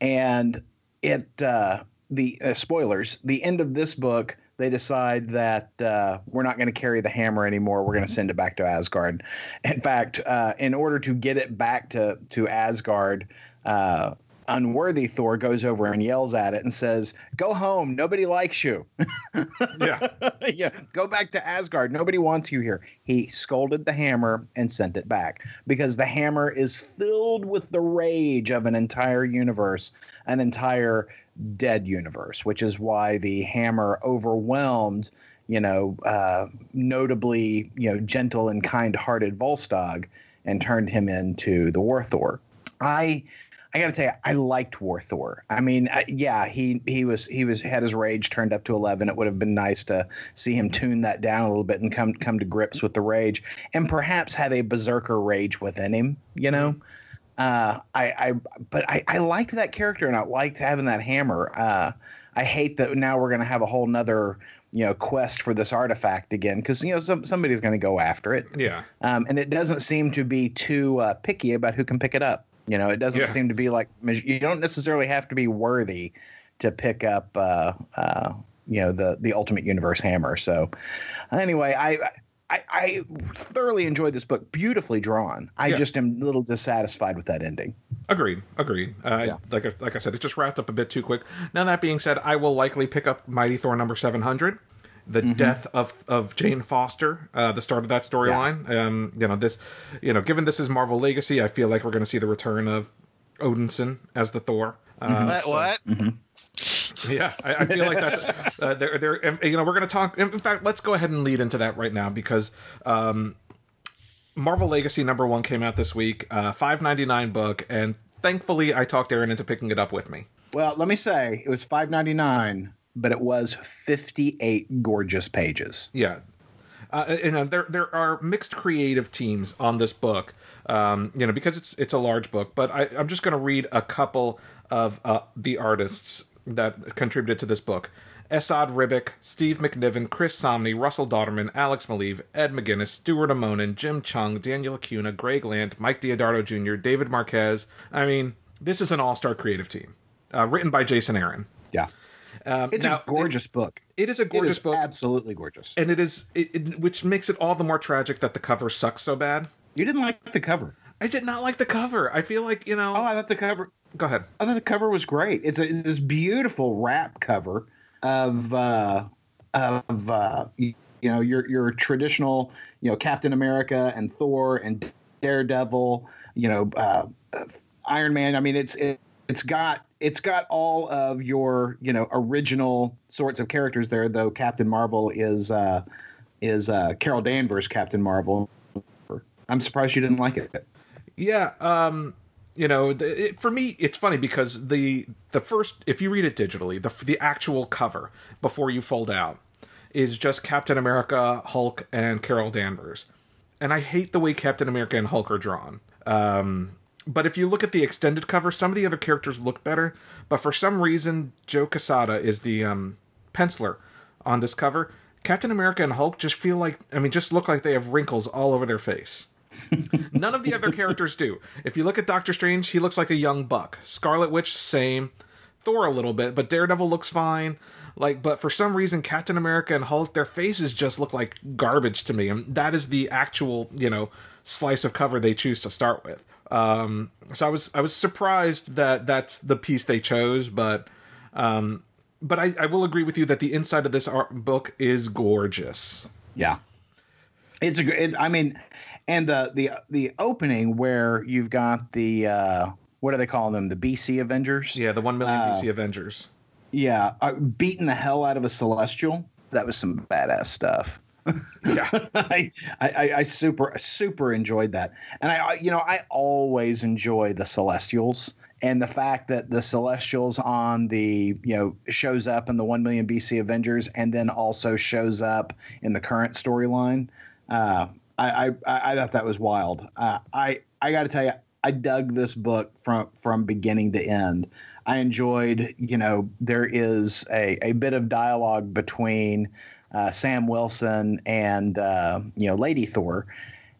and it uh, the uh, spoilers. The end of this book, they decide that uh, we're not going to carry the hammer anymore. We're going to send it back to Asgard. In fact, uh, in order to get it back to to Asgard, uh, unworthy Thor goes over and yells at it and says, "Go home. Nobody likes you." yeah, yeah. Go back to Asgard. Nobody wants you here. He scolded the hammer and sent it back because the hammer is filled with the rage of an entire universe, an entire dead universe, which is why the hammer overwhelmed. You know, uh, notably, you know, gentle and kind-hearted Volstagg, and turned him into the War Thor. I I got to tell you, I liked War Thor. I mean, uh, yeah, he he was he was had his rage turned up to eleven. It would have been nice to see him tune that down a little bit and come come to grips with the rage, and perhaps have a berserker rage within him. You know, uh, I I but I I liked that character and I liked having that hammer. Uh, I hate that now we're gonna have a whole nother you know quest for this artifact again because you know some, somebody's going to go after it yeah um, and it doesn't seem to be too uh, picky about who can pick it up you know, it doesn't yeah. seem to be like you don't necessarily have to be worthy to pick up, uh, uh, you know, the the Ultimate Universe hammer. So, anyway, I. I, I thoroughly enjoyed this book. Beautifully drawn. I yeah. just am a little dissatisfied with that ending. Agreed. Agreed. Uh, yeah. Like like I said, it just wrapped up a bit too quick. Now that being said, I will likely pick up Mighty Thor number seven hundred the mm-hmm. death of of Jane Foster, uh, the start of that storyline. Yeah. Um, you know this, you know, given this is Marvel Legacy, I feel like we're going to see the return of Odinson as the Thor. Uh, mm-hmm. so, what? Mm-hmm. Yeah, I, I, feel like that's uh, they're, they're you know we're going to talk. In fact, let's go ahead and lead into that right now because um, Marvel Legacy number one came out this week, uh, five ninety nine book, and thankfully I talked Aaron into picking it up with me. Well, let me say it was five ninety nine but it was 58 gorgeous pages. Yeah. Uh, and uh, there there are mixed creative teams on this book, um, you know, because it's it's a large book. But I, I'm just going to read a couple of uh, the artists that contributed to this book: Esad Ribic, Steve McNiven, Chris Samnee, Russell Dauterman, Alex Maleev, Ed McGuinness, Stuart Immonen, Jim Cheung, Daniel Acuna, Greg Land, Mike Deodato Jr., David Marquez. I mean, this is an all-star creative team, uh, written by Jason Aaron. Yeah. Um, it's now, a gorgeous it, book. It is a gorgeous is book, absolutely gorgeous, and it is, it, it, which makes it all the more tragic that the cover sucks so bad. You didn't like the cover. I did not like the cover. I feel like you know. Oh, I thought the cover. Go ahead. I thought the cover was great. It's, a, it's this beautiful wrap cover of uh, of uh, you, you know your your traditional you know Captain America and Thor and Daredevil. You know uh, Iron Man. I mean, it's it, it's got it's got all of your you know original sorts of characters there. Though Captain Marvel is uh, is uh, Carol Danvers Captain Marvel. I'm surprised you didn't like it. Yeah, um, you know, it, for me, it's funny because the the first, if you read it digitally, the the actual cover before you fold out is just Captain America, Hulk, and Carol Danvers, and I hate the way Captain America and Hulk are drawn. Um, but if you look at the extended cover, some of the other characters look better. But for some reason, Joe Quesada is the um, penciler on this cover. Captain America and Hulk just feel like I mean, just look like they have wrinkles all over their face. None of the other characters do. If you look at Doctor Strange, he looks like a young buck. Scarlet Witch, same. Thor a little bit, but Daredevil looks fine. Like, but for some reason, Captain America and Hulk, their faces just look like garbage to me, and that is the actual, you know, slice of cover they choose to start with. Um, so I was I was surprised that that's the piece they chose, but um, but I, I will agree with you that the inside of this art book is gorgeous. Yeah, it's a. It's, I mean, and the the the opening where you've got the uh, what do they call them? The BC Avengers. Yeah, the one million uh, BC Avengers. Yeah, uh, beating the hell out of a Celestial. That was some badass stuff. Yeah, I, I, I super super enjoyed that, and I you know I always enjoy the Celestials and the fact that the Celestials on the you know shows up in the one million BC Avengers and then also shows up in the current storyline. Uh, I, I I thought that was wild. Uh, I I got to tell you, I dug this book from from beginning to end. I enjoyed, you know, there is a, a bit of dialogue between uh, Sam Wilson and uh, you know Lady Thor,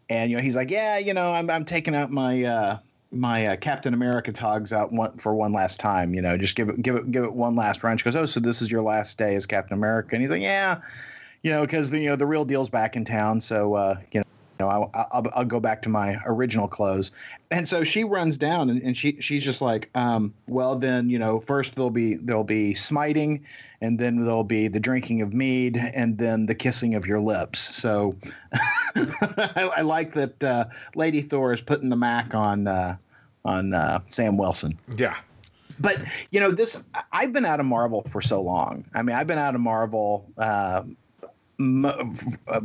and you know he's like, yeah, you know, I'm I'm taking out my uh, my uh, Captain America togs out one, for one last time. You know, just give it give it give it one last run. She goes, oh, so this is your last day as Captain America, and he's like, yeah, you know, because you know the real deal's back in town, so uh, you know know, I'll, I'll, I'll, go back to my original clothes. And so she runs down and, and she she's just like, um, well then, you know, first there'll be there'll be smiting, and then there'll be the drinking of mead, and then the kissing of your lips. So I, I, like that uh, Lady Thor is putting the mac on uh, on uh, Sam Wilson. Yeah. But you know this. I've been out of Marvel for so long. I mean, I've been out of Marvel uh,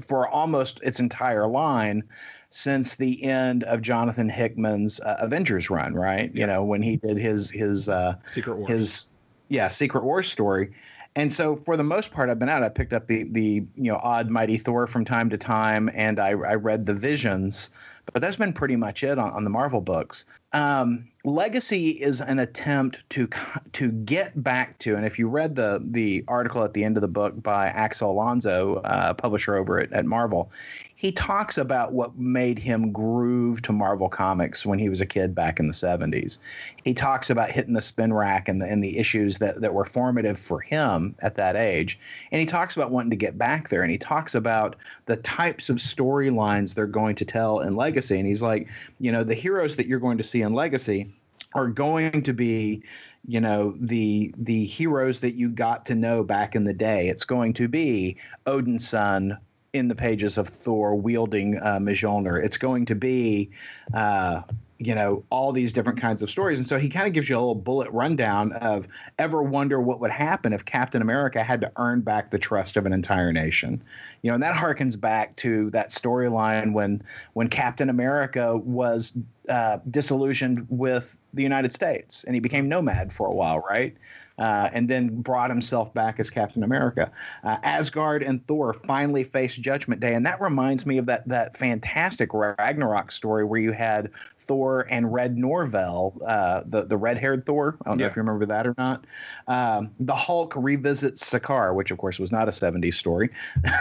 for almost its entire line since the end of Jonathan Hickman's uh, Avengers run, right? Yeah. You know, when he did his his uh, Secret Wars. His yeah, Secret War story. And so for the most part, I've been out. I picked up the the you know odd mighty Thor from time to time, and I, I read the Visions but that's been pretty much it on, on the Marvel books. Um, Legacy is an attempt to to get back to, and if you read the the article at the end of the book by Axel Alonso, uh, publisher over at, at Marvel, he talks about what made him groove to Marvel Comics when he was a kid back in the 70s. He talks about hitting the spin rack and the, and the issues that, that were formative for him at that age. And he talks about wanting to get back there. And he talks about the types of storylines they're going to tell in Legacy. And he's like, you know, the heroes that you're going to see in Legacy are going to be you know the the heroes that you got to know back in the day it's going to be Odinson in the pages of Thor wielding uh, Mjolnir. It's going to be, uh, you know, all these different kinds of stories. And so he kind of gives you a little bullet rundown of ever wonder what would happen if Captain America had to earn back the trust of an entire nation. You know, and that harkens back to that storyline when when Captain America was uh, disillusioned with the United States and he became nomad for a while, right? uh, and then brought himself back as Captain America. Uh, Asgard and Thor finally face Judgment Day, and that reminds me of that that fantastic Ragnarok story where you had Thor and Red Norvell, uh, the the red haired Thor. I don't yeah. know if you remember that or not. Um, the Hulk revisits Sakaar, which of course was not a '70s story.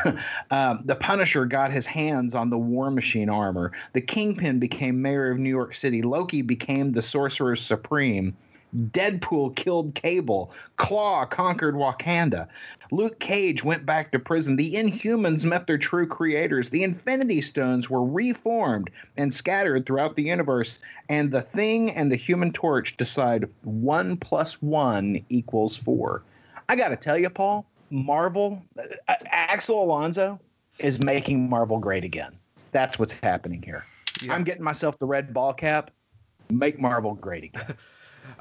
um, the Punisher got his hands on the War Machine armor. The Kingpin became mayor of New York City. Loki became the Sorcerer Supreme. Deadpool killed Cable. Klaw conquered Wakanda. Luke Cage went back to prison. The Inhumans met their true creators. The Infinity Stones were reformed and scattered throughout the universe. And the Thing and the Human Torch decide one plus one equals four. I got to tell you, Paul, Marvel, uh, Axel Alonso is making Marvel great again. That's what's happening here. Yeah. I'm getting myself the red ball cap. Make Marvel great again.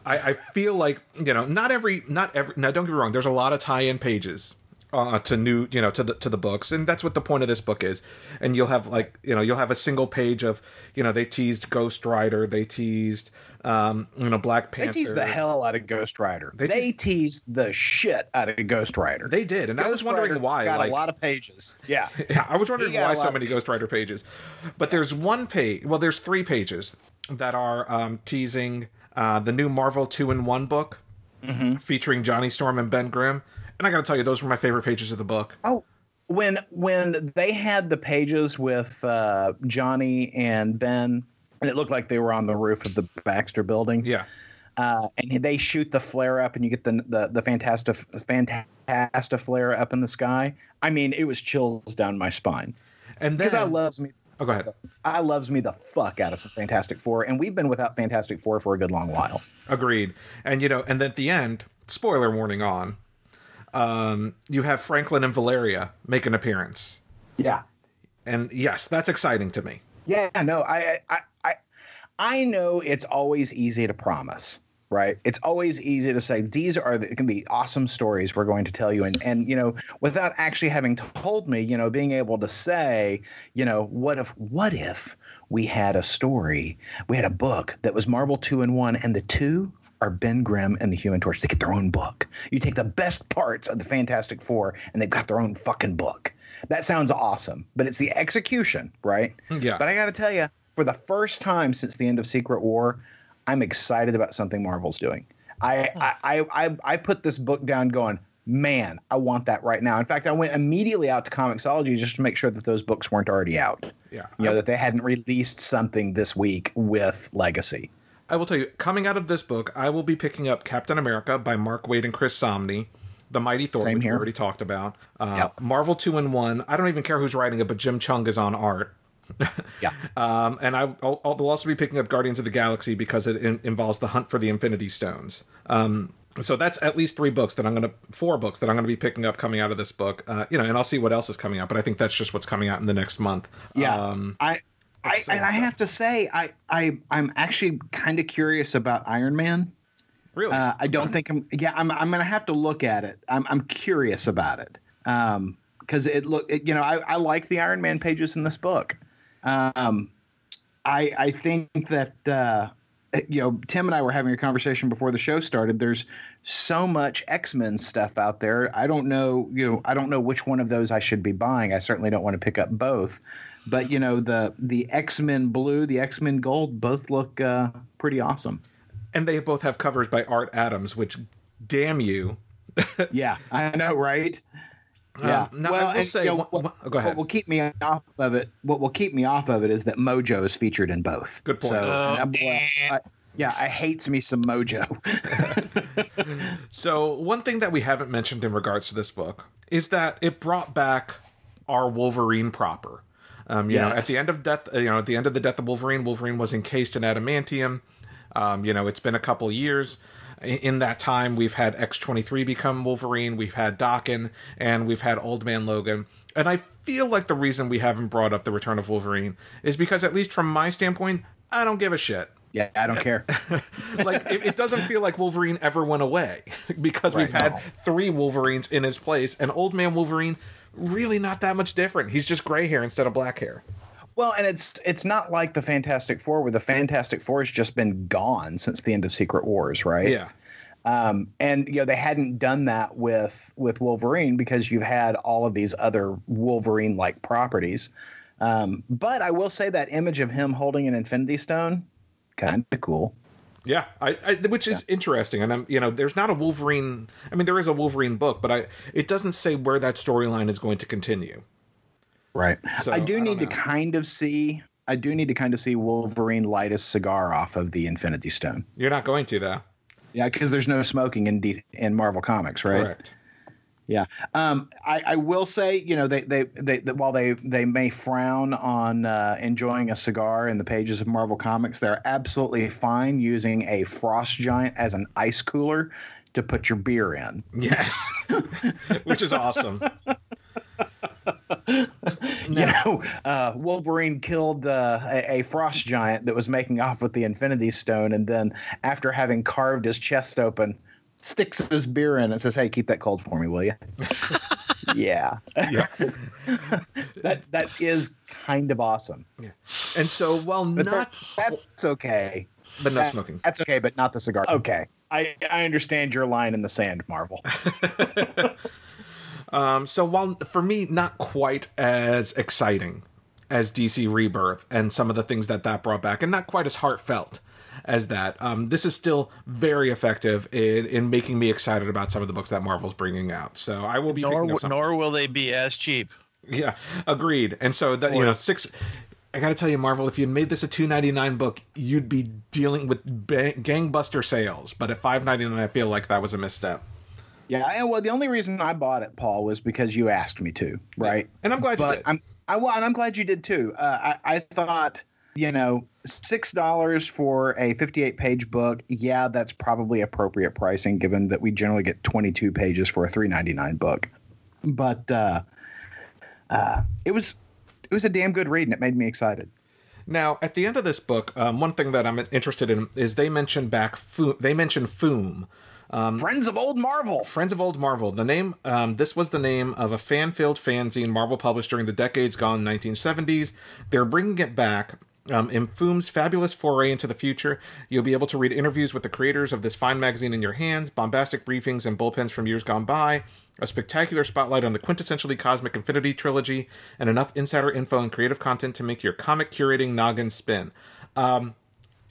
I, I feel like you know not every not every now don't get me wrong there's a lot of tie-in pages uh, to new you know to the to the books and that's what the point of this book is. And you'll have like you know you'll have a single page of you know they teased ghost rider they teased um you know black panther they teased the hell out of ghost rider. They, they teased, teased the shit out of ghost rider. They did and ghost i was wondering rider why got like, a lot of pages. Yeah. Yeah i was wondering why so many ghost rider pages. But there's one page well there's three pages that are um teasing uh, the new Marvel two in one book mm-hmm. featuring Johnny Storm and Ben Grimm. And I got to tell you, those were my favorite pages of the book. Oh, when when they had the pages with uh, Johnny and Ben, and it looked like they were on the roof of the Baxter building. Yeah. Uh, and they shoot the flare up, and you get the the the fantastic fantastic flare up in the sky. I mean, it was chills down my spine. And because I then, loves me, oh, go ahead. I loves me the fuck out of some Fantastic Four, and we've been without Fantastic Four for a good long while. Agreed. And you know, and at the end, spoiler warning on. Um, you have Franklin and Valeria make an appearance, Yeah, and yes, that's exciting to me. yeah. No, I, I, I, I know it's always easy to promise, right? It's always easy to say these are the, can be awesome stories we're going to tell you, and and you know, without actually having told me, you know, being able to say, you know, what if, what if we had a story, we had a book that was Marvel two and one, and the two are Ben Grimm and the Human Torch. They get their own book. You take the best parts of the Fantastic Four, and they've got their own fucking book. That sounds awesome, but it's the execution, right? Yeah. But I got to tell you, for the first time since the end of Secret War, I'm excited about something Marvel's doing. I I, I, I I put this book down, going, man, I want that right now. In fact, I went immediately out to Comixology just to make sure that those books weren't already out. Yeah. You know that they hadn't released something this week with Legacy. I will tell you, coming out of this book, I will be picking up Captain America by Mark Waid and Chris Samnee. The Mighty Thor, Same which we here. already talked about. Uh, Yep. Marvel 2 in 1. I don't even care who's writing it, but Jim Cheung is on art. Yeah. Um, and I, I'll, I'll also be picking up Guardians of the Galaxy because it in, involves the hunt for the Infinity Stones. Um, so that's at least three books that I'm going to, four books that I'm going to be picking up coming out of this book. Uh, you know, and I'll see what else is coming out, but I think that's just what's coming out in the next month. Yeah, Um, I, I and I have to say, I, I, I'm actually kind of curious about Iron Man. really? Uh, I don't think I'm. Yeah, I'm. I'm gonna have to look at it. I'm. I'm curious about it. Um, because it look. It, you know, I, I like the Iron Man pages in this book. Um, I I think that uh, you know Tim and I were having a conversation before the show started. There's so much X Men stuff out there. I don't know. You know, I don't know which one of those I should be buying. I certainly don't want to pick up both. But you know the the X Men Blue, the X Men Gold, both look uh, pretty awesome. and they both have covers by Art Adams, which, damn you. Yeah, I know, right? Yeah. Um, now, I will and, say- you know, wha- what, go ahead. What will keep me off of it? What will keep me off of it is that Mojo is featured in both. Good point. So, Oh, I'm- I- yeah, I hates me some Mojo. So, one thing that we haven't mentioned in regards to this book is that it brought back our Wolverine proper. Um, you know, at the end of death, you know, at the end of the death of Wolverine, Wolverine was encased in adamantium. Um, you know, it's been a couple years. In- that time, we've had X twenty three become Wolverine, we've had Daken, and we've had Old Man Logan. And I feel like the reason we haven't brought up the return of Wolverine is because, at least from my standpoint, I don't give a shit. yeah, I don't care. like it, it doesn't feel like Wolverine ever went away because we've had no. three Wolverines in his place, and Old Man Wolverine really not that much different. He's just gray hair instead of black hair. Well, and it's it's not like the Fantastic Four, where the Fantastic Four has just been gone since the end of Secret Wars, right? Yeah, Um, and you know they hadn't done that with with Wolverine because you've had all of these other Wolverine like properties. Um, but I will say that image of him holding an Infinity Stone, kind of cool. yeah, I, I which is interesting. And I'm you know there's not a Wolverine. I mean there is a Wolverine book, but I it doesn't say where that storyline is going to continue. Right. So, I do I don't need to kind of see. I do need to kind of see Wolverine light a cigar off of the Infinity Stone. You're not going to though. Yeah, because there's no smoking in D- in Marvel Comics, right? Correct. Yeah. Um, I, I will say, you know, they, they, they, that while they, they may frown on uh, enjoying a cigar in the pages of Marvel Comics, they're absolutely fine using a frost giant as an ice cooler to put your beer in. Yes, which is awesome. You know, uh, Wolverine killed uh, a, a frost giant that was making off with the Infinity Stone, and then after having carved his chest open, sticks his beer in and says, "Hey, keep that cold for me, will you?" yeah, Yeah. that that is kind of awesome. Yeah. And so while But not, that, that's okay. but no That- smoking. That's okay, but not the cigar. Okay. I, I understand your line in the sand, Marvel. Um, so while for me not quite as exciting as DC Rebirth and some of the things that that brought back, and not quite as heartfelt as that. Um, this is still very effective in, in making me excited about some of the books that Marvel's bringing out. So I will be nor, nor will they be as cheap. Yeah, agreed. And so that you know six. I got to tell you, Marvel, if you made this a two ninety nine book, you'd be dealing with bang, gangbuster sales. But at five ninety nine, I feel like that was a misstep. Yeah, and well, the only reason I bought it, Paul, was because you asked me to, right? And I'm glad you did. I'm I well, and I'm glad you did too. Uh, I I thought you know six dollars for a 58 page book. Yeah, that's probably appropriate pricing given that we generally get 22 pages for a 3.99 book. But uh, uh, it was it was a damn good read, and it made me excited. Now, at the end of this book, um, one thing that I'm interested in is they mention back. Fu- they mention Foom. Um, Friends of Old Marvel. Friends of Old Marvel. The name. Um, this was the name of a fan-filled fanzine Marvel published during the decades gone 1970s. They're bringing it back. Um, in Foom's fabulous foray into the future, you'll be able to read interviews with the creators of this fine magazine in your hands, bombastic briefings and bullpens from years gone by, a spectacular spotlight on the quintessentially cosmic Infinity trilogy, and enough insider info and creative content to make your comic curating noggin spin. Um,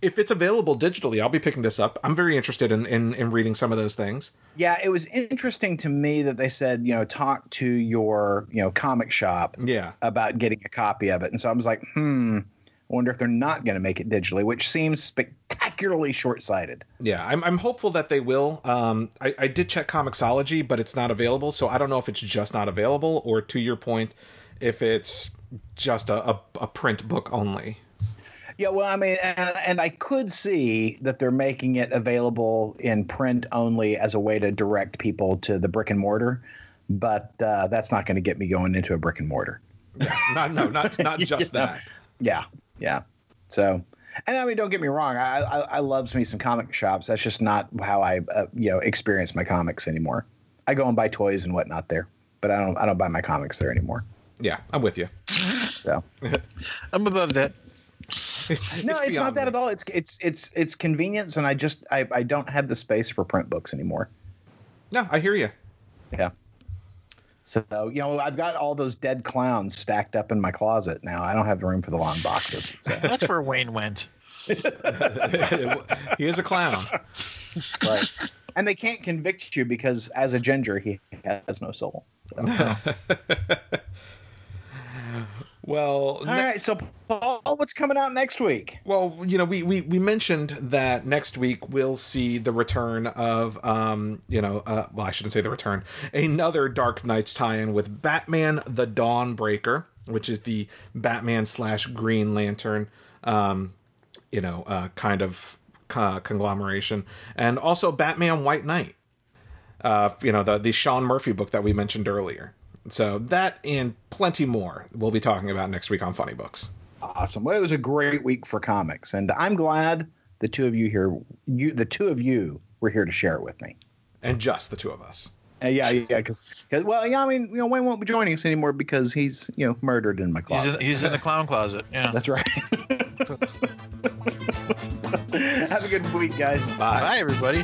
if it's available digitally, I'll be picking this up. I'm very interested in, in, in reading some of those things. Yeah, it was interesting to me that they said, you know, talk to your, you know, comic shop yeah. about getting a copy of it. And so I was like, hmm, I wonder if they're not going to make it digitally, which seems spectacularly short sighted. Yeah, I'm, I'm hopeful that they will. Um, I, I did check Comixology, but it's not available. So I don't know if it's just not available or, to your point, if it's just a, a, a print book only. Yeah, well, I mean, and, and, I could see that they're making it available in print only as a way to direct people to the brick and mortar, but uh, that's not going to get me going into a brick and mortar. Yeah, not no, not not just that. Yeah, yeah. So, and I mean, don't get me wrong. I I, I love me some comic shops. That's just not how I uh, you know experience my comics anymore. I go and buy toys and whatnot there, but I don't I don't buy my comics there anymore. Yeah, I'm with you. So, I'm above that. It's, no, it's, it's not that me. at all. It's it's it's it's convenience, and I just I, I don't have the space for print books anymore. No, I hear you. Yeah. So you know, I've got all those dead clowns stacked up in my closet now. I don't have the room for the long boxes. So. That's where Wayne went. he is a clown, right? And they can't convict you because, as a ginger, he has no soul. So. Well, all ne- right. So, Paul, what's coming out next week? Well, you know, we, we, we mentioned that next week we'll see the return of, um, you know, uh, well, I shouldn't say the return, another Dark Nights tie-in with Batman: The Dawnbreaker, which is the Batman slash Green Lantern, um, you know, uh, kind of uh, conglomeration, and also Batman: White Knight. Uh, you know, the the Sean Murphy book that we mentioned earlier. So that and plenty more we'll be talking about next week on Funny Books. Awesome. Well, it was a great week for comics, and I'm glad the two of you here, you the two of you were here to share it with me, and just the two of us. Uh, yeah, yeah, because well, yeah, I mean, you know, Wayne won't be joining us anymore because he's you know murdered in my closet. He's in, he's in the clown closet. Yeah, that's right. Have a good week, guys. Bye. Bye, everybody.